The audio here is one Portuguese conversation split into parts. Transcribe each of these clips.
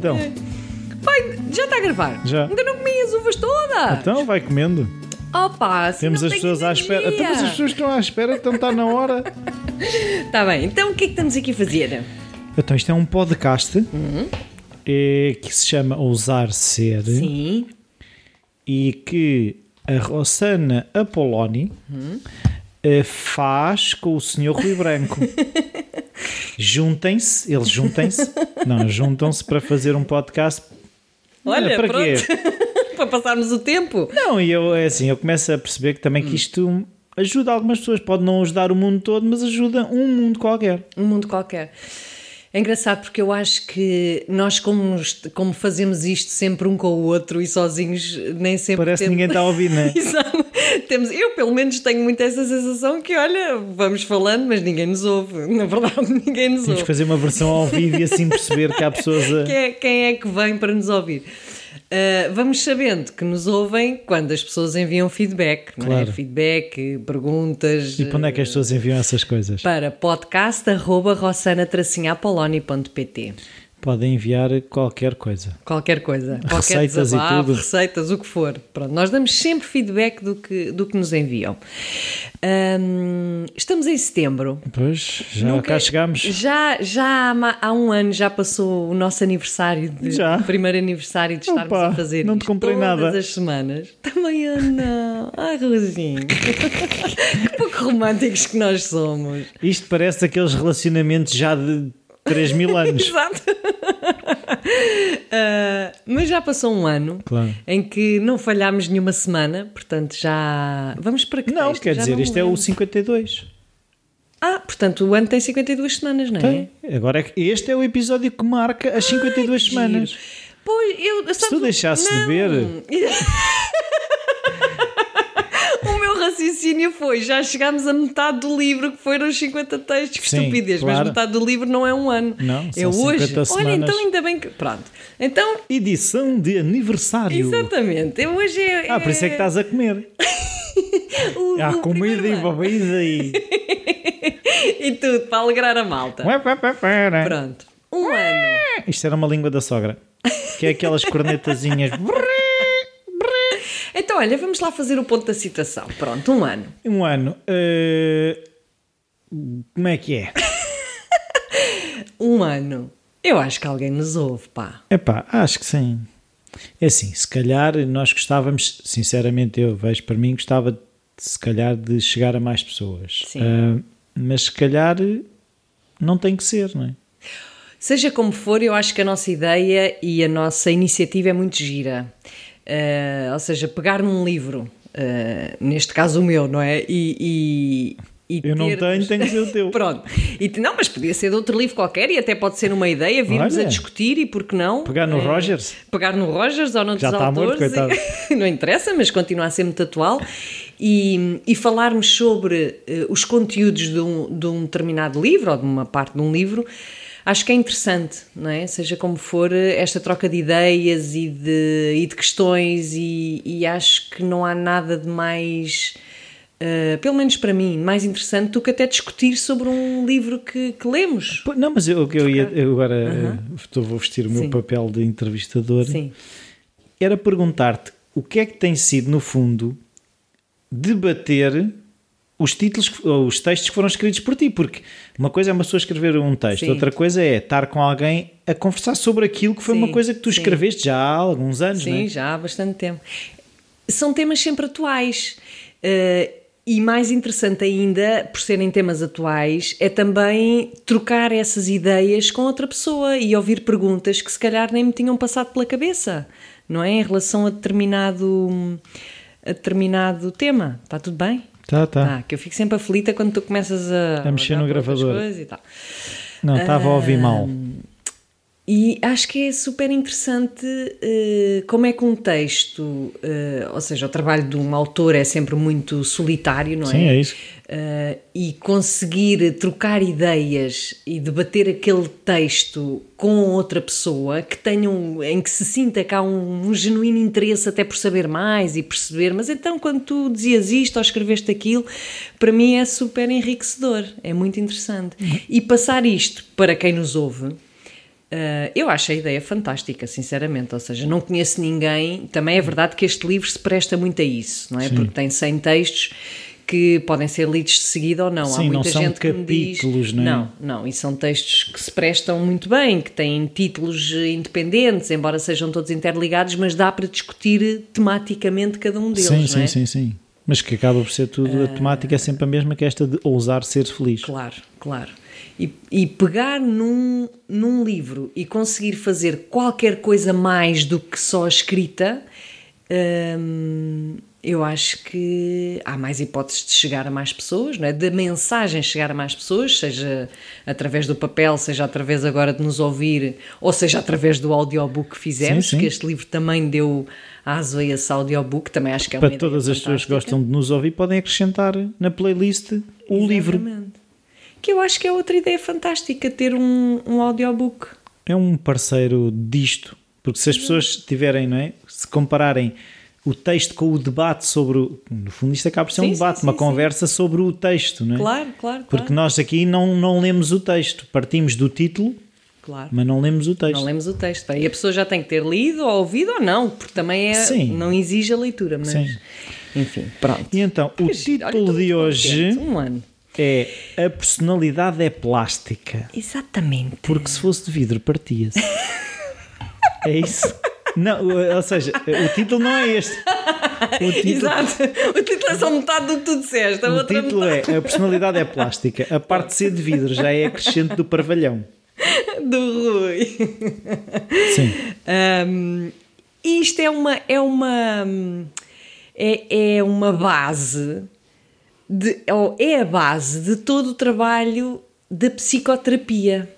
Então, Vai, já está a gravar? Já. Ainda não comi as uvas todas? então vai comendo. Opa, assim Temos as pessoas à espera. Então, mas as pessoas estão à espera, então está na hora. Está bem, então o que é que estamos aqui a fazer? Então, isto é um podcast eh, que se chama Ousar Ser Sim. e que a Rossana Apoloni eh, faz com o Sr. Rui Branco. Juntem-se, eles juntem-se, não, juntam-se para fazer um podcast. Olha, para pronto. quê? Para passarmos o tempo. Não, e eu, é assim, eu começo a perceber que também que isto ajuda algumas pessoas. Pode não ajudar o mundo todo, mas ajuda um mundo qualquer. Um mundo qualquer. É engraçado porque eu acho que nós, como, como fazemos isto sempre um com o outro e sozinhos, nem sempre. Parece que temos- ninguém está a ouvir, não é? Exato. Temos, eu, pelo menos, tenho muito essa sensação que, olha, vamos falando, mas ninguém nos ouve. Na verdade, ninguém nos Temos ouve. que fazer uma versão ao vivo e assim perceber que há pessoas a. Quem é, quem é que vem para nos ouvir? Uh, vamos sabendo que nos ouvem quando as pessoas enviam feedback, não é? Claro. Feedback, perguntas. E para onde é que as pessoas enviam essas coisas? Para podcast.rossana-apoloni.pt Podem enviar qualquer coisa. Qualquer coisa, qualquer Receitas e desabafo, tudo. receitas, o que for. Pronto, nós damos sempre feedback do que, do que nos enviam. Hum, estamos em setembro. Pois, já Nunca- cá chegamos. Já, já há, há um ano já passou o nosso aniversário, de, Já? o primeiro aniversário de estarmos Opa, a fazer não te comprei todas nada. as semanas. Também eu não. Ai, Rosinho. que pouco românticos que nós somos. Isto parece aqueles relacionamentos já de 3 mil anos. Exato. Ah, mas já passou um ano Claro. em que não falhámos nenhuma semana, portanto já. Vamos para que Não, texto? quer Já dizer, não isto é o lembro. 52. Ah, portanto o ano tem 52 semanas, não é? Tem. Agora é este é o episódio que marca as 52 Giro. semanas. Pois, eu, Se tu deixasses de ver- raciocínio foi: já chegámos a metade do livro, que foram os 50 textos. Que Sim, estupidez, mas claro. metade do livro não é um ano. Não, é são hoje. 50 Olha, semanas. então ainda bem que. Pronto. Então, Edição de aniversário. exatamente. Hoje é. Ah, por isso é que estás a comer. o, Ah, o comida e bebida e. E tudo, para alegrar a malta. Pronto. Um ano. Isto era uma língua da sogra. Que é aquelas cornetazinhas. Olha, vamos lá fazer o ponto da citação. Pronto, um ano. Um ano. eh, Como é que é? Um ano. Eu acho que alguém nos ouve, pá. Epá, acho que sim. É assim, se calhar nós gostávamos, sinceramente eu vejo para mim, gostava de, se calhar de chegar a mais pessoas. Sim. Ah, mas se calhar não tem que ser, não é? Seja como for, eu acho que a nossa ideia e a nossa iniciativa é muito gira. Eh, ou seja, pegar num livro, eh, neste caso o meu, não é? E, e, e Eu não termos- tenho, tem que ser o teu. Pronto. E, não, mas podia ser de outro livro qualquer e até pode ser uma ideia, virmos Olha. a discutir e por que não? Pegar no Eh, Rogers? Pegar no Rogers ou noutros Já está morto, autores. e- coitado. não interessa, mas continua a ser muito atual. E, e falarmos sobre eh, os conteúdos de um, de um determinado livro ou de uma parte de um livro. Acho que é interessante, não é? Seja como for, esta troca de ideias e de, e de questões, e, e acho que não há nada de mais, eh, pelo menos para mim, mais interessante do que até discutir sobre um livro que, que lemos. Não, mas eu, o que eu ia. Eu agora eh, estou vou vestir o meu Sim. papel de entrevistador. Sim. Era perguntar-te o que é que tem sido, no fundo, debater os títulos, os textos que foram escritos por ti, porque uma coisa é uma pessoa escrever um texto, Sim. outra coisa é estar com alguém a conversar sobre aquilo que foi Sim, uma coisa que tu sim. escreveste já há alguns anos, Sim, é? já há bastante tempo. São temas sempre atuais. Eh, e mais interessante ainda, por serem temas atuais, é também trocar essas ideias com outra pessoa e ouvir perguntas que se calhar nem me tinham passado pela cabeça, não é? Em relação a determinado, a determinado tema. Está tudo bem? Tá, tá. Tá, que eu fico sempre aflita quando tu começas a, A mexer no gravador. e tal. Não, estava a ouvir mal. E acho que é super interessante eh, como é que um texto, eh, ou seja, o trabalho de um autor é sempre muito solitário, não é? Sim, é isso. Eh, e conseguir trocar ideias e debater aquele texto com outra pessoa que tenham, em que se sinta que há um, um genuíno interesse até por saber mais e perceber, mas então quando tu dizias isto ou escreveste aquilo, para mim é super enriquecedor, é muito interessante. E passar isto para quem nos ouve Uh, eu acho a ideia fantástica, sinceramente. Ou seja, não conheço ninguém. Também é verdade que este livro se presta muito a isso, não é? Sim. Porque tem 100 textos que podem ser lidos de seguida ou não. Sim, Há muita não são gente capítulos, diz, não é? Não, não, e são textos que se prestam muito bem, que têm títulos independentes, embora sejam todos interligados, mas dá para discutir tematicamente cada um deles, sim, não sim, é? sim, sim. Mas que acaba por ser tudo, a temática é sempre a mesma que esta de ousar ser feliz. Claro, claro. E, e, pegar num, num livro e conseguir fazer qualquer coisa mais do que só a escrita, hum, eu acho que há mais hipóteses de chegar a mais pessoas, não é? de mensagem chegar a mais pessoas, seja através do papel, seja através agora de nos ouvir, ou seja através do audiobook que fizemos, Sim, sim. que este livro também deu aso a esse audiobook, também acho que é uma Para todas as pessoas que gostam de nos ouvir, podem acrescentar na playlist o livro. Que eu acho que é outra ideia fantástica, ter um, um audiobook. É um parceiro disto, porque se as pessoas tiverem, não é? Se compararem o texto com o debate sobre. O, no fundo, isto acaba por ser Sim, um debate, sim, uma sim. conversa sobre o texto, não é? Claro, claro, Porque claro. nós aqui não, não lemos o texto, partimos do título, claro. mas não lemos o texto. Não lemos o texto. E a pessoa já tem que ter lido ou ouvido ou não, porque também é, não exige a leitura, mas Sim. enfim, pronto. E então, o título de muito hoje contente. Um ano. É A personalidade é plástica. Exatamente. Porque se fosse de vidro, partia-se. é isso? Não, ou seja, o título não é este. O título, Exato. O título é só metade do que tu disseste. A o título é A personalidade é plástica. A parte de ser de vidro já é acrescente do parvalhão. metade do Rui. Sim. Um, isto é uma é uma é, é uma base de, ou é a base de todo o trabalho da psicoterapia.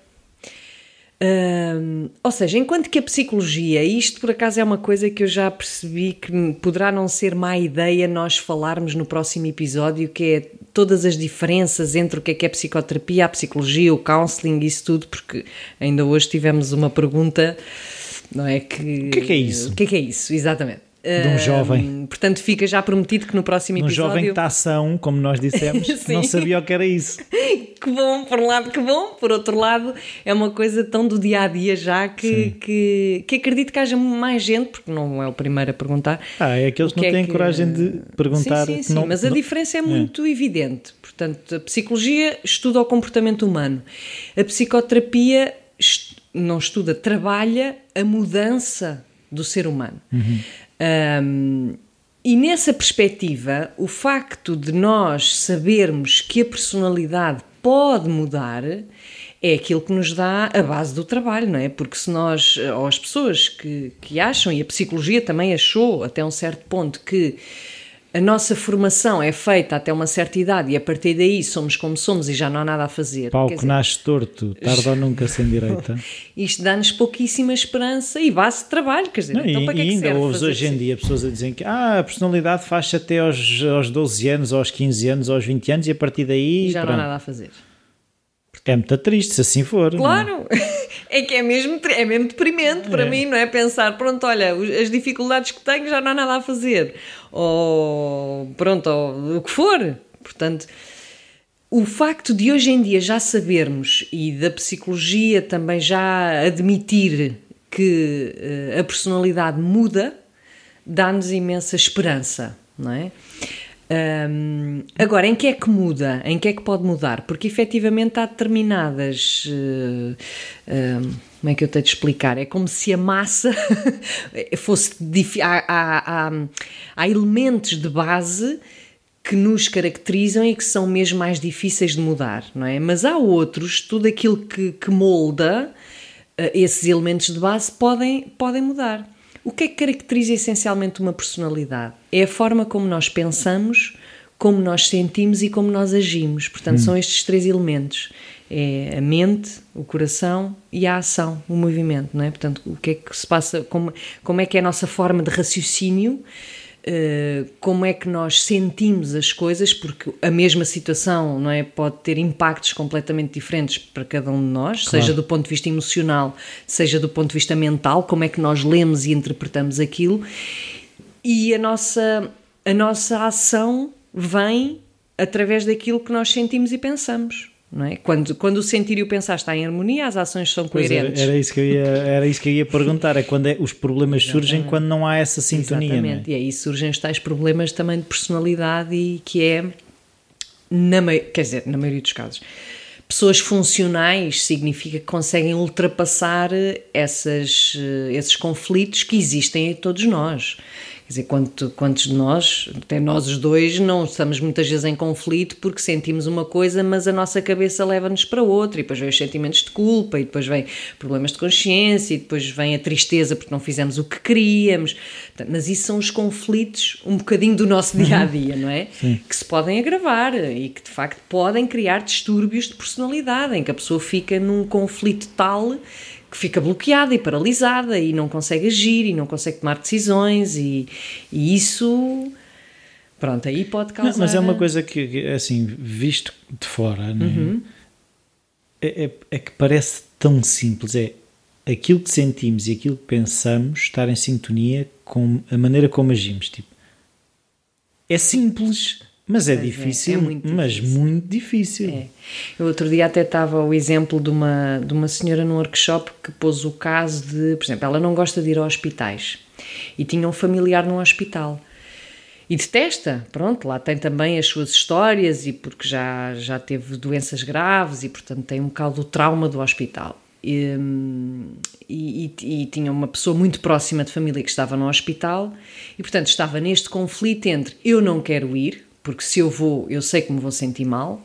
Ou seja, enquanto que a psicologia, isto por acaso é uma coisa que eu já percebi que poderá não ser má ideia nós falarmos no próximo episódio, que é todas as diferenças entre o que é que é psicoterapia, a psicologia, o counseling, isso tudo, porque ainda hoje tivemos uma pergunta, não é? Que, O que é que é isso? O que é que é isso, exatamente. De um Um, jovem. Portanto, fica já prometido que no próximo Um episódio. jovem que está ação, como nós dissemos, não sabia o que era isso. Que bom, por um lado, que bom, por outro lado, é uma coisa tão do dia a dia já que, que, que acredito que haja mais gente, porque não é o primeiro a perguntar. Ah, é aqueles que não é têm coragem de perguntar. Sim, sim, que sim, não- mas a não- diferença é muito evidente. Portanto, a psicologia estuda o comportamento humano, a psicoterapia est- não estuda, trabalha a mudança do ser humano. Um, e nessa perspectiva, o facto de nós sabermos que a personalidade pode mudar é aquilo que nos dá a base do trabalho, não é? Porque se nós, ou as pessoas que, que acham, e a psicologia também achou até um certo ponto, que a nossa formação é feita até uma certa idade e a partir daí somos como somos e já não há nada a fazer. Pau Quer que dizer, nasce torto, tarde ou nunca sem direita. isto dá-nos pouquíssima esperança e base de trabalho, quer dizer, Não, então e, para que é e que ainda ouves hoje em assim? dia pessoas a dizerem que ah, a personalidade faz-se até aos, aos 12 anos, aos 15 anos, aos 20 anos e a partir daí E já não há pronto. nada a fazer. É muito triste se assim for. é? Claro, é que é mesmo, é mesmo deprimente para É. mim, não é? Pensar, pronto, olha, as dificuldades que tenho já não há nada a fazer. Ou pronto, ou o que for. Portanto, o facto de hoje em dia já sabermos e da psicologia também já admitir que eh, a personalidade muda, dá-nos imensa esperança, não é? Hum, agora, em que é que muda? Em que é que pode mudar? Porque efetivamente há determinadas. hum, como é que eu tenho de explicar? É como se a massa fosse. Há, há- há- há elementos de base que nos caracterizam e que são mesmo mais difíceis de mudar, não é? Mas há outros, tudo aquilo que, que molda eh, esses elementos de base podem, podem mudar. O que é que caracteriza essencialmente uma personalidade? É a forma como nós pensamos, como nós sentimos e como nós agimos. Portanto, são estes três elementos. É a mente, o coração e a ação, o movimento, não é? Portanto, o que é que se passa, como, como é que é a nossa forma de raciocínio, Uh, como é que nós sentimos as coisas, porque a mesma situação não é, pode ter impactos completamente diferentes para cada um de nós, Claro. seja do ponto de vista emocional, seja do ponto de vista mental, como é que nós lemos e interpretamos aquilo, e a nossa, a nossa ação vem através daquilo que nós sentimos e pensamos. Não é? Quando, quando o sentir e o pensar está em harmonia, as ações são coerentes. era, era isso que eu ia, era isso que eu ia perguntar. É quando é- os problemas surgem quando não há essa sintonia. é? Exatamente. E aí surgem os tais problemas também de personalidade e que é, na, quer dizer, na maioria dos casos, pessoas funcionais significa que conseguem ultrapassar essas, eh, esses conflitos que existem em todos nós. Quer dizer, quanto, quantos de nós, até nós os dois, não estamos muitas vezes em conflito porque sentimos uma coisa, mas a nossa cabeça leva-nos para outra, e depois vem os sentimentos de culpa, e depois vem problemas de consciência, e depois vem a tristeza porque não fizemos o que queríamos. Mas isso são os conflitos um bocadinho do nosso dia a dia, não é? Que se podem agravar e que de facto podem criar distúrbios de personalidade, em que a pessoa fica num conflito tal que fica bloqueada e paralisada e não consegue agir e não consegue tomar decisões e, e isso pronto, aí pode Não, causar mas é uma coisa que, assim, visto de fora, não é? Uhum. É, é- é que parece tão simples. É aquilo que sentimos e aquilo que pensamos estar em sintonia com a maneira como agimos. Tipo, é simples, mas é Pois é, difícil, é muito mas difícil. muito difícil. É. Eu outro dia até estava o exemplo de uma, de uma senhora num workshop que pôs o caso de, por exemplo, ela não gosta de ir a hospitais e tinha um familiar num hospital. E detesta, pronto, lá tem também as suas histórias e porque já, já teve doenças graves e portanto tem um bocado do trauma do hospital. E, hum, e, e- e tinha uma pessoa muito próxima de família que estava no hospital e portanto estava neste conflito entre eu não quero ir, porque se eu vou eu sei que me vou sentir mal,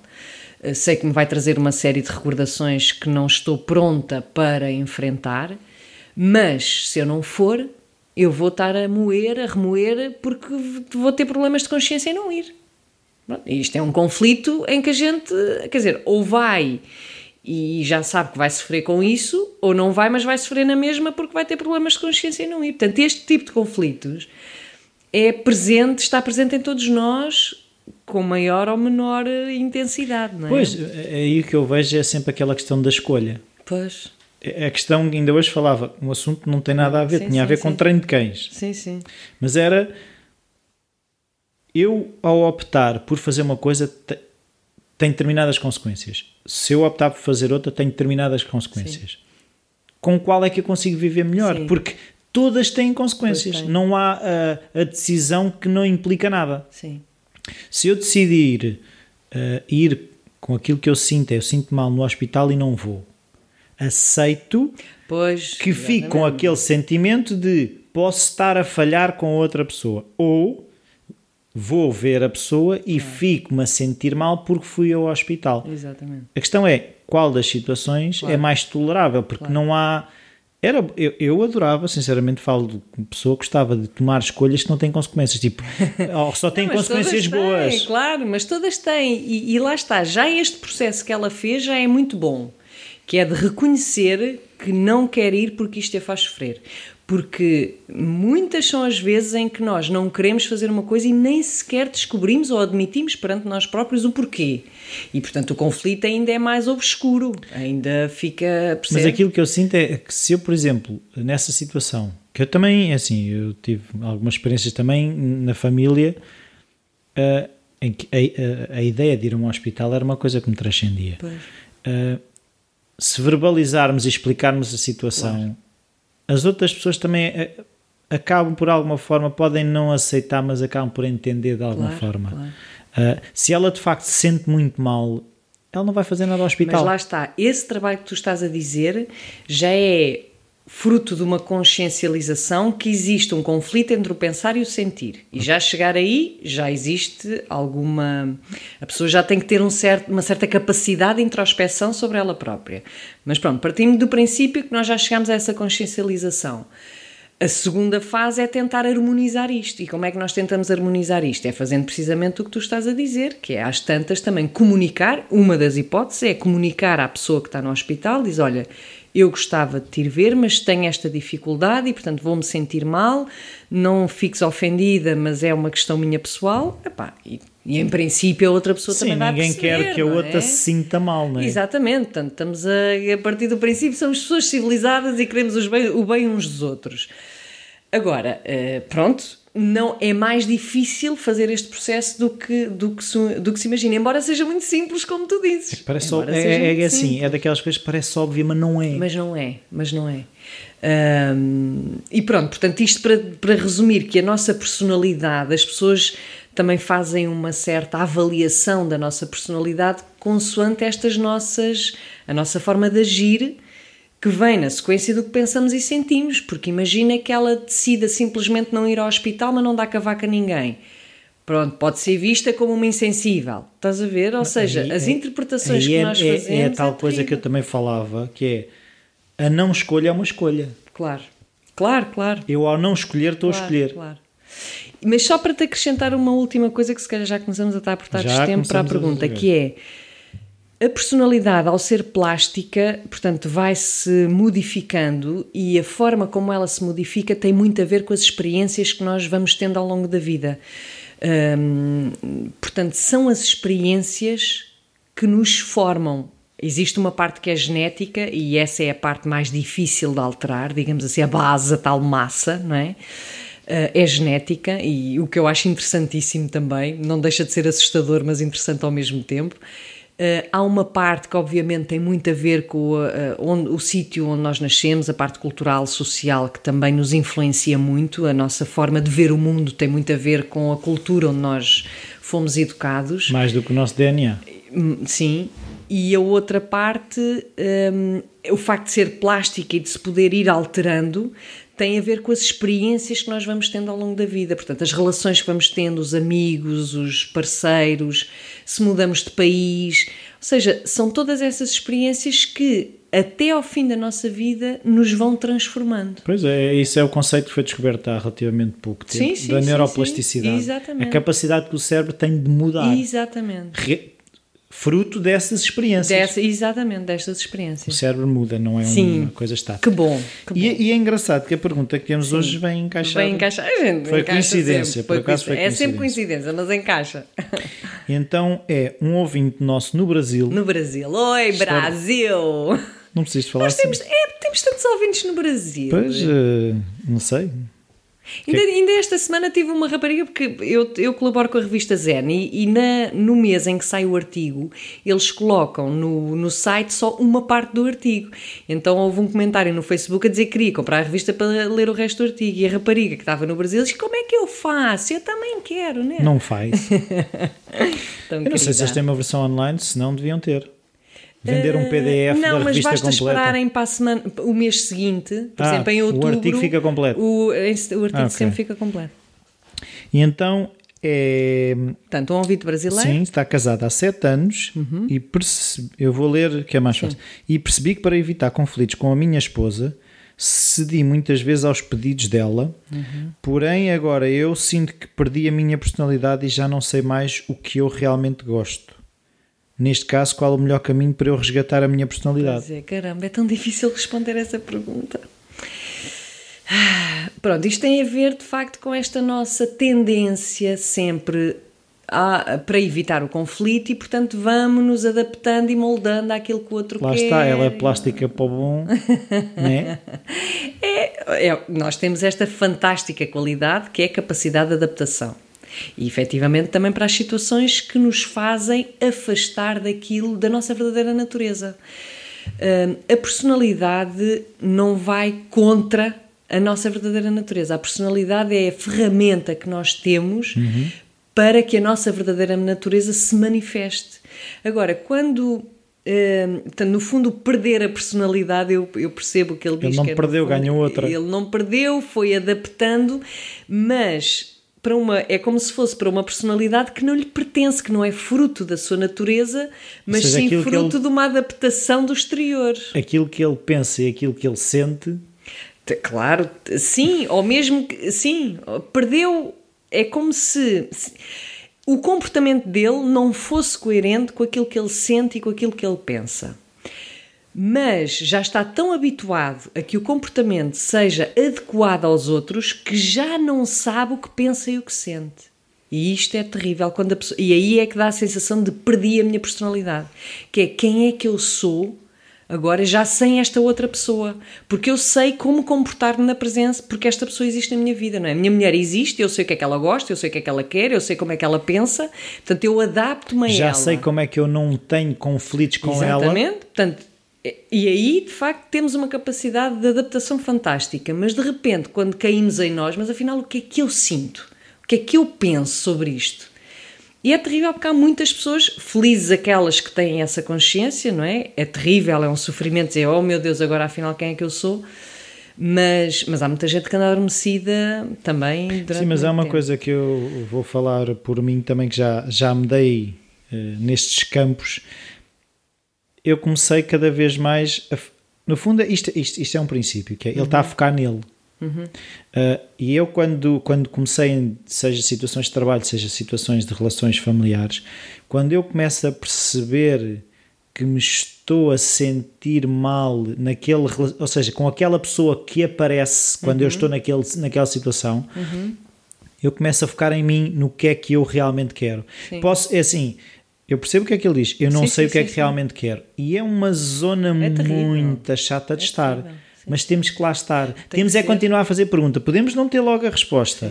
eh, sei que me vai trazer uma série de recordações que não estou pronta para enfrentar, mas se eu não for, eu vou estar a moer, a remoer, porque vou ter problemas de consciência em não ir. Isto é um conflito em que a gente, quer dizer, ou vai e já sabe que vai sofrer com isso, ou não vai, mas vai sofrer na mesma porque vai ter problemas de consciência em não ir. Portanto, este tipo de conflitos é presente, está presente em todos nós com maior ou menor eh, intensidade, não é? Pois, é aí o que eu vejo é sempre aquela questão da escolha. Pois. A questão, ainda hoje falava, um assunto não tem nada a ver, Sim, tinha a sim, ver com sim. treino de cães. Sim, sim. Mas era eu, ao optar por fazer uma coisa, te- tem determinadas consequências. Se eu optar por fazer outra, tem determinadas consequências. Com qual é que eu consigo viver melhor? Sim. Porque todas têm consequências. Não há a, a decisão que não implica nada. Sim. Se eu decidir eh, ir com aquilo que eu sinto, é eu sinto mal no hospital e não vou, aceito Pois. que fico com aquele sentimento de posso estar a falhar com outra pessoa ou vou ver a pessoa e fico-me a sentir mal porque fui ao hospital. Exatamente. A questão é qual das situações é mais tolerável, porque não há. Era, eu, eu adorava, sinceramente, falo de uma pessoa que gostava de tomar escolhas que não têm consequências, tipo, só tem Não, consequências boas. Têm, claro, mas todas têm. E, e lá está, já este processo que ela fez já é muito bom, que é de reconhecer que não quer ir porque isto a faz sofrer. Porque muitas são as vezes em que nós não queremos fazer uma coisa e nem sequer descobrimos ou admitimos perante nós próprios o porquê. E portanto o conflito ainda é mais obscuro, ainda fica. Mas percebe? aquilo que eu sinto é que se eu, por exemplo, nessa situação, que eu também, assim, eu tive algumas experiências também na família ah, em que a, a- a ideia de ir a um hospital era uma coisa que me transcendia. Ah, se verbalizarmos e explicarmos a situação, as outras pessoas também ah, acabam por alguma forma, podem não aceitar, mas acabam por entender de alguma Claro, forma. claro. Ah, se ela de facto se sente muito mal, ela não vai fazer nada ao hospital. Mas lá está, esse trabalho que tu estás a dizer já é fruto de uma consciencialização que existe um conflito entre o pensar e o sentir. E já chegar aí, já existe alguma. A pessoa já tem que ter um certo, uma certa capacidade de introspeção sobre ela própria. Mas pronto, partindo do princípio que nós já chegamos a essa consciencialização. A segunda fase é tentar harmonizar isto. E como é que nós tentamos harmonizar isto? É fazendo precisamente o que tu estás a dizer, que é às tantas também comunicar. Uma das hipóteses é comunicar à pessoa que está no hospital, diz: Olha, eu gostava de te ir ver, mas tenho esta dificuldade e, portanto, vou-me sentir mal. Não fiques ofendida, mas é uma questão minha pessoal. Epá, e, e em princípio a outra pessoa Sim, também vai ninguém perceber, quer que a não outra é? se sinta mal, não é? Exatamente, portanto, estamos a, a partir do princípio somos pessoas civilizadas e queremos os bem- o bem uns dos outros. Agora, eh, pronto, não é mais difícil fazer este processo do que, do que, se, do que se imagina, embora seja muito simples, como tu dizes. Parece só, é, é, assim, simples. é daquelas coisas que parece óbvio, mas não é. Mas não é, mas não é. E pronto, portanto, isto para, para resumir que a nossa personalidade, as pessoas também fazem uma certa avaliação da nossa personalidade consoante estas nossas, a nossa forma de agir que vem na sequência do que pensamos e sentimos, porque imagina que ela decida simplesmente não ir ao hospital, mas não dá cavaca a ninguém. Pronto, pode ser vista como uma insensível. Estás a ver? Ou seja, aí, as é- interpretações que é, nós fazemos. É, é a tal é coisa que eu também falava, que é a não escolha é uma escolha. Claro, claro, claro. Eu ao não escolher estou claro, a escolher. Claro. Mas só para te acrescentar uma última coisa que se calhar já começamos a estar a aportar tempo para a pergunta, a que é a personalidade, ao ser plástica, portanto, vai-se modificando e a forma como ela se modifica tem muito a ver com as experiências que nós vamos tendo ao longo da vida. Hum, portanto, são as experiências que nos formam. Existe uma parte que é genética e essa é a parte mais difícil de alterar, digamos assim, a base, a tal massa, não é? Uh, é genética e o que eu acho interessantíssimo também, não deixa de ser assustador, mas interessante ao mesmo tempo, Uh, há uma parte que, obviamente, tem muito a ver com uh, onde, o sítio onde nós nascemos, a parte cultural, social, que também nos influencia muito. A nossa forma de ver o mundo tem muito a ver com a cultura onde nós fomos educados. Mais do que o nosso DNA. Hum, sim. E a outra parte, um, o facto de ser plástica e de se poder ir alterando, tem a ver com as experiências que nós vamos tendo ao longo da vida. Portanto, as relações que vamos tendo, os amigos, os parceiros, se mudamos de país. Ou seja, são todas essas experiências que, até ao fim da nossa vida, nos vão transformando. Pois é, isso é o conceito que foi descoberto há relativamente pouco tempo sim, sim, da neuroplasticidade. Sim, Exatamente. A capacidade que o cérebro tem de mudar. Exatamente. Re fruto dessas experiências. Dessa, exatamente, destas experiências. O cérebro muda, não é Sim. uma coisa estática. Que bom. Que bom. E, e, é engraçado que a pergunta que temos Sim. hoje vem encaixar. Vem encaixar. Gente foi coincidência, por acaso foi coincidência. É sempre coincidência, mas encaixa. Então é um ouvinte nosso no Brasil. No Brasil. Oi, Brasil! Não preciso falar Nós temos, assim. é, temos tantos ouvintes no Brasil. Pois, uh, não sei. Ainda, ainda, esta semana tive uma rapariga, porque eu, eu colaboro com a revista Zen e, e na, no mês em que sai o artigo, eles colocam no, no site só uma parte do artigo. Então houve um comentário no Facebook a dizer que queria comprar a revista para ler o resto do artigo. E a rapariga que estava no Brasil disse: Como é que eu faço? Eu também quero, né? Não faz. eu não sei se eles têm uma versão online, se não deviam ter. Vender um PDF uh, não, da revista completa. Não, mas basta esperarem para a semana, o mês seguinte, por ah, exemplo, em outubro. O artigo fica completo. O, o artigo ah, okay. sempre fica completo. E então é. Portanto, um ouvido brasileiro. Sim, está casado há sete anos uhum. e percebi, eu vou ler que é mais fácil. Sim. E percebi que para evitar conflitos com a minha esposa cedi muitas vezes aos pedidos dela, uhum. porém agora eu sinto que perdi a minha personalidade e já não sei mais o que eu realmente gosto. Neste caso, qual o melhor caminho para eu resgatar a minha personalidade? Pois é, caramba, é tão difícil responder essa pergunta. Ah, pronto, isto tem a ver de facto com esta nossa tendência sempre a, para evitar o conflito e, portanto, vamos nos adaptando e moldando àquilo que o outro Lá quer. Lá está, ela é plástica para o bom, né? é, é, nós temos esta fantástica qualidade que é a capacidade de adaptação. E efetivamente também para as situações que nos fazem afastar daquilo, da nossa verdadeira natureza. a personalidade não vai contra a nossa verdadeira natureza. A personalidade é a ferramenta que nós temos uhum. para que a nossa verdadeira natureza se manifeste. Agora, quando Uh, no fundo, perder a personalidade, eu, eu percebo que ele diz ele não que perdeu, fundo, ganhou outra. Ele não perdeu, foi adaptando, mas para uma é como se fosse para uma personalidade que não lhe pertence, que não é fruto da sua natureza, mas seja, sim fruto ele, de uma adaptação do exterior. Aquilo que ele pensa e aquilo que ele sente. Claro, sim, ou mesmo que sim, perdeu. É como se, se o comportamento dele não fosse coerente com aquilo que ele sente e com aquilo que ele pensa mas já está tão habituado a que o comportamento seja adequado aos outros que já não sabe o que pensa e o que sente. E isto é terrível quando pessoa, e aí é que dá a sensação de perdi a minha personalidade, que é quem é que eu sou agora já sem esta outra pessoa, porque eu sei como comportar-me na presença, porque esta pessoa existe na minha vida, não é? A minha mulher existe, eu sei o que é que ela gosta, eu sei o que é que ela quer, eu sei como é que ela pensa, portanto eu adapto-me a Já ela. sei como é que eu não tenho conflitos com ela. Exatamente, portanto, e aí de facto temos uma capacidade de adaptação fantástica, mas de repente quando caímos em nós, mas afinal o que é que eu sinto? O que é que eu penso sobre isto? E é terrível porque há muitas pessoas, felizes aquelas que têm essa consciência, não é? É terrível, é um sofrimento dizer, oh meu Deus, agora afinal quem é que eu sou? Mas, mas há muita gente que anda adormecida também Sim, mas há uma tempo. coisa que eu vou falar por mim também que já, já me dei eh, nestes campos. Eu comecei cada vez mais. A, no fundo, isto, isto, isto é um princípio, que é ele está a focar nele. Uh, e eu, quando, quando comecei, em, seja situações de trabalho, seja situações de relações familiares, quando eu começo a perceber que me estou a sentir mal naquele, ou seja, com aquela pessoa que aparece quando eu estou naquele, naquela situação, eu começo a focar em mim, no que é que eu realmente quero. Sim. Posso, é assim, eu percebo o que é que ele diz, eu não Sim, sei sim, o que é sim, que sim. realmente quero. E é uma zona É muito chata de É estar. terrível. Mas temos que lá estar. temos que é ser. continuar a fazer pergunta. Podemos não ter logo a resposta,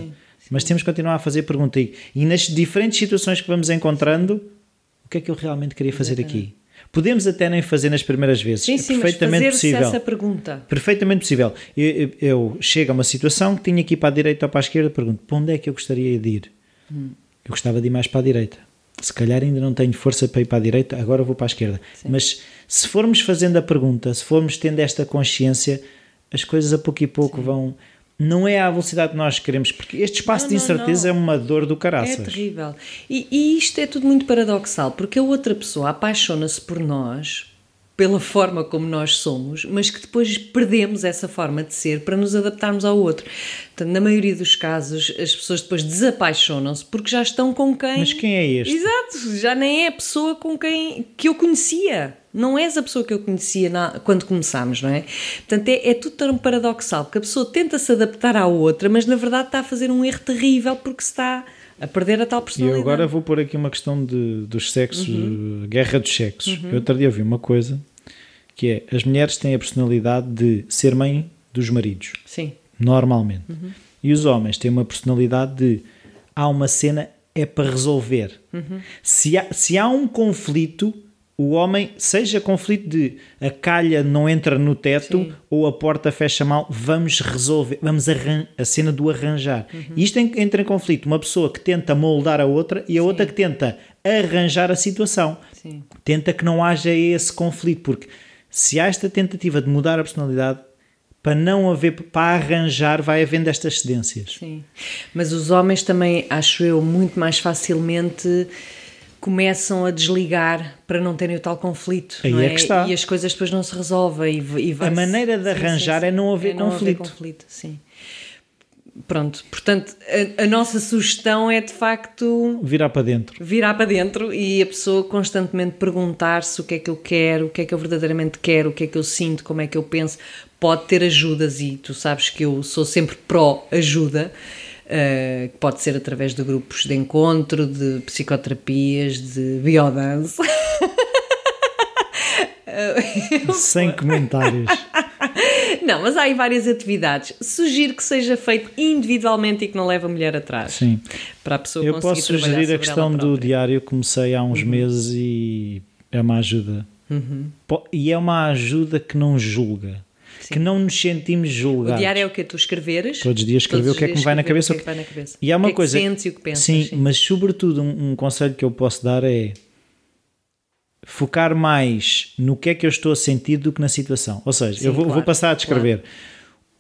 mas temos que continuar a fazer pergunta. E, e nas diferentes situações que vamos encontrando, o que é que eu realmente queria fazer aqui? Podemos até nem fazer nas primeiras vezes. Sim, é sim, mas perfeitamente fazer-se possível. essa pergunta. Perfeitamente possível. Eu, eu- eu chego a uma situação que tinha que ir para a direita ou para a esquerda, pergunto, para onde é que eu gostaria de ir? Hum. Eu gostava de ir mais para a direita. Se calhar ainda não tenho força para ir para a direita, agora vou para a esquerda. Mas se formos fazendo a pergunta, se formos tendo esta consciência, as coisas a pouco e pouco vão. Não é à velocidade que nós queremos, porque este espaço Não, de não, incerteza não. é uma dor do É caraças. terrível. E, e isto é tudo muito paradoxal, porque a outra pessoa apaixona-se por nós pela forma como nós somos, mas que depois perdemos essa forma de ser para nos adaptarmos ao outro. Portanto, na maioria dos casos, as pessoas depois desapaixonam-se porque já estão com quem. Mas quem é este? Exato, já nem é a pessoa com quem que eu conhecia. Não és a pessoa que eu conhecia na- quando começámos, não é? Portanto, é, é tudo tão paradoxal, porque a pessoa tenta se adaptar à outra, mas na verdade está a fazer um erro terrível porque se está a perder a tal E eu personalidade. agora vou pôr aqui uma questão de, dos sexos, Uhum. uh, guerra dos sexos. Eu outro dia ouvi uma coisa que é as mulheres têm a personalidade de ser mãe dos maridos, Sim, normalmente. E os homens têm uma personalidade de há uma cena, é para resolver. Se, há, se há um conflito, o homem, seja conflito de a calha não entra no teto Sim. ou a porta fecha mal, vamos resolver, vamos arran a cena do arranjar. E isto en- entra em conflito. Uma pessoa que tenta moldar a outra e a outra que tenta arranjar a situação. sim. Tenta que não haja esse conflito, porque se há esta tentativa de mudar a personalidade, para não haver, para arranjar, vai havendo estas cedências. Sim. Mas os homens também, acho eu, muito mais facilmente começam a desligar para não terem o tal conflito. Aí não é que está. E as coisas depois não se resolvem. E, e A maneira de arranjar é não haver conflito. conflito. Sim. Pronto, portanto, a, a nossa sugestão é de facto Virar para dentro. virar para dentro e a pessoa constantemente perguntar-se o que é que eu quero, o que é que eu verdadeiramente quero, o que é que eu sinto, como é que eu penso. Pode ter ajudas e tu sabes que eu sou sempre pró-ajuda, eh, que pode ser através de grupos de encontro, de psicoterapias, de biodança. Sem comentários. Não, mas há aí várias atividades. Sugiro que seja feito individualmente e que não leve a mulher atrás. Sim. Para a pessoa Eu posso sugerir a questão do diário. Comecei há uns meses e é uma ajuda. Po- E é uma ajuda que não julga. Que não nos sentimos O julgados. diário é o que tu escreveres. Todos os dias escrever o que é que me vai na cabeça. O que é que vai na cabeça. E há o uma que é coisa. Que sentes e o que pensas. sim, mas sobretudo um, um conselho que eu posso dar é focar mais no que é que eu estou a sentir do que na situação. Ou seja, Sim, eu vou, claro, vou passar a descrever.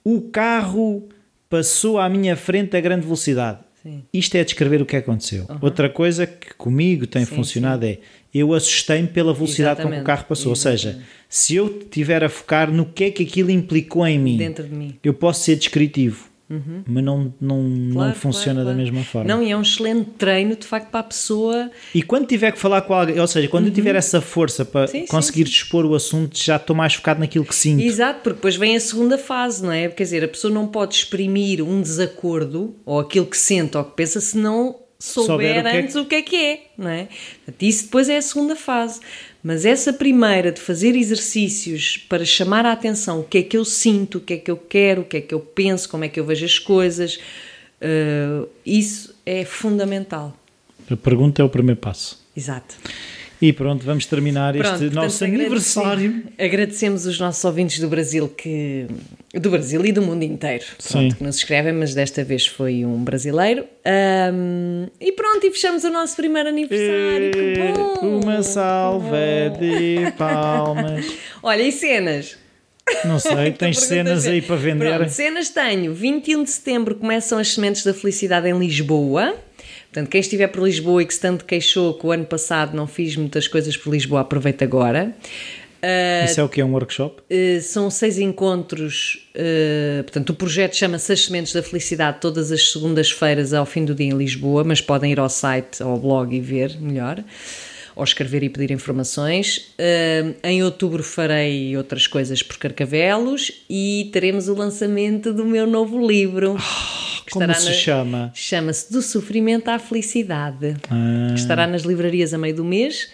O carro passou à minha frente a grande velocidade. Sim. Isto é descrever o que aconteceu. Outra coisa que comigo tem Sim, funcionado é eu assustei-me pela velocidade com que o Exatamente, carro passou. Ou seja, se eu estiver a focar no que é que aquilo implicou em mim, Dentro de mim. eu posso ser descritivo, mas não, não, não Claro, funciona claro, da claro. mesma forma. Não, e é um excelente treino, de facto, para a pessoa. E quando tiver que falar com alguém, ou seja, quando eu tiver essa força para Uhum. Sim, sim, conseguir dispor o assunto, já estou mais focado naquilo que sinto. Exato, porque depois vem a segunda fase, não é? Quer dizer, a pessoa não pode exprimir um desacordo ou aquilo que sente ou que pensa se não souber, é antes o que é que é, não é? Isso depois é a segunda fase. Mas essa primeira de fazer exercícios para chamar a atenção o que é que eu sinto, o que é que eu quero, o que é que eu penso, como é que eu vejo as coisas, eh, isso é fundamental. A pergunta é o primeiro passo. Exato. E pronto, vamos terminar Pronto, este portanto, nosso aniversário. Agradecemos os nossos ouvintes do Brasil que do Brasil e do mundo inteiro pronto, Sim. que nos escrevem, mas desta vez foi um brasileiro. Ahm, e pronto, e fechamos o nosso primeiro aniversário. que bom! Uma salva de palmas. Olha, e cenas? Não sei, tens cenas perguntas- aí para vender? Pronto, cenas tenho. 21 de setembro começam as Sementes da Felicidade em Lisboa. Portanto, quem estiver por Lisboa e que se tanto queixou que o ano passado não fiz muitas coisas por Lisboa, aproveita agora. Ah, Isso é o que é um workshop? Uh, são seis encontros, uh, portanto, o projeto chama-se As Sementes da Felicidade, todas as segundas-feiras ao fim do dia em Lisboa, mas podem ir ao site, ao blog e ver melhor, ou escrever e pedir informações. Uh, em outubro farei outras coisas por Carcavelos e teremos o lançamento do meu novo livro. Que Como estará se na- chama? Chama-se Do Sofrimento à Felicidade Ah, que estará nas livrarias a meio do mês.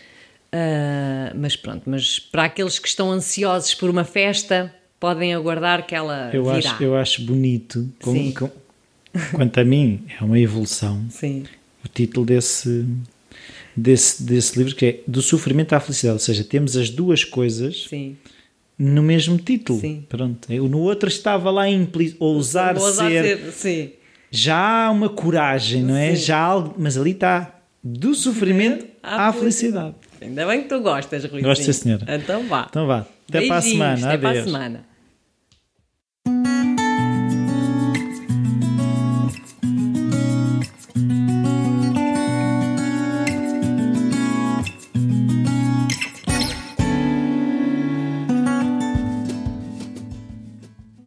Ah, mas pronto, mas para aqueles que estão ansiosos por uma festa, podem aguardar que ela eu, virá. acho, eu acho bonito. Sim. com- quanto a mim, é uma evolução. Sim, O título desse, desse, desse livro que é Do Sofrimento à Felicidade. Ou seja, temos as duas coisas sim. no mesmo título. Sim. Pronto. Eu, no outro estava lá implícito, ousar ousar ser. ser- Sim. Já há uma coragem, não é? Sim. Já há algo, mas ali está. Do sofrimento À à felicidade. Ainda bem que tu gostas, Rui. Gosto, senhora. Então vá. Então vá. Até para a Beijinhos, semana. Até para a Adeus. semana.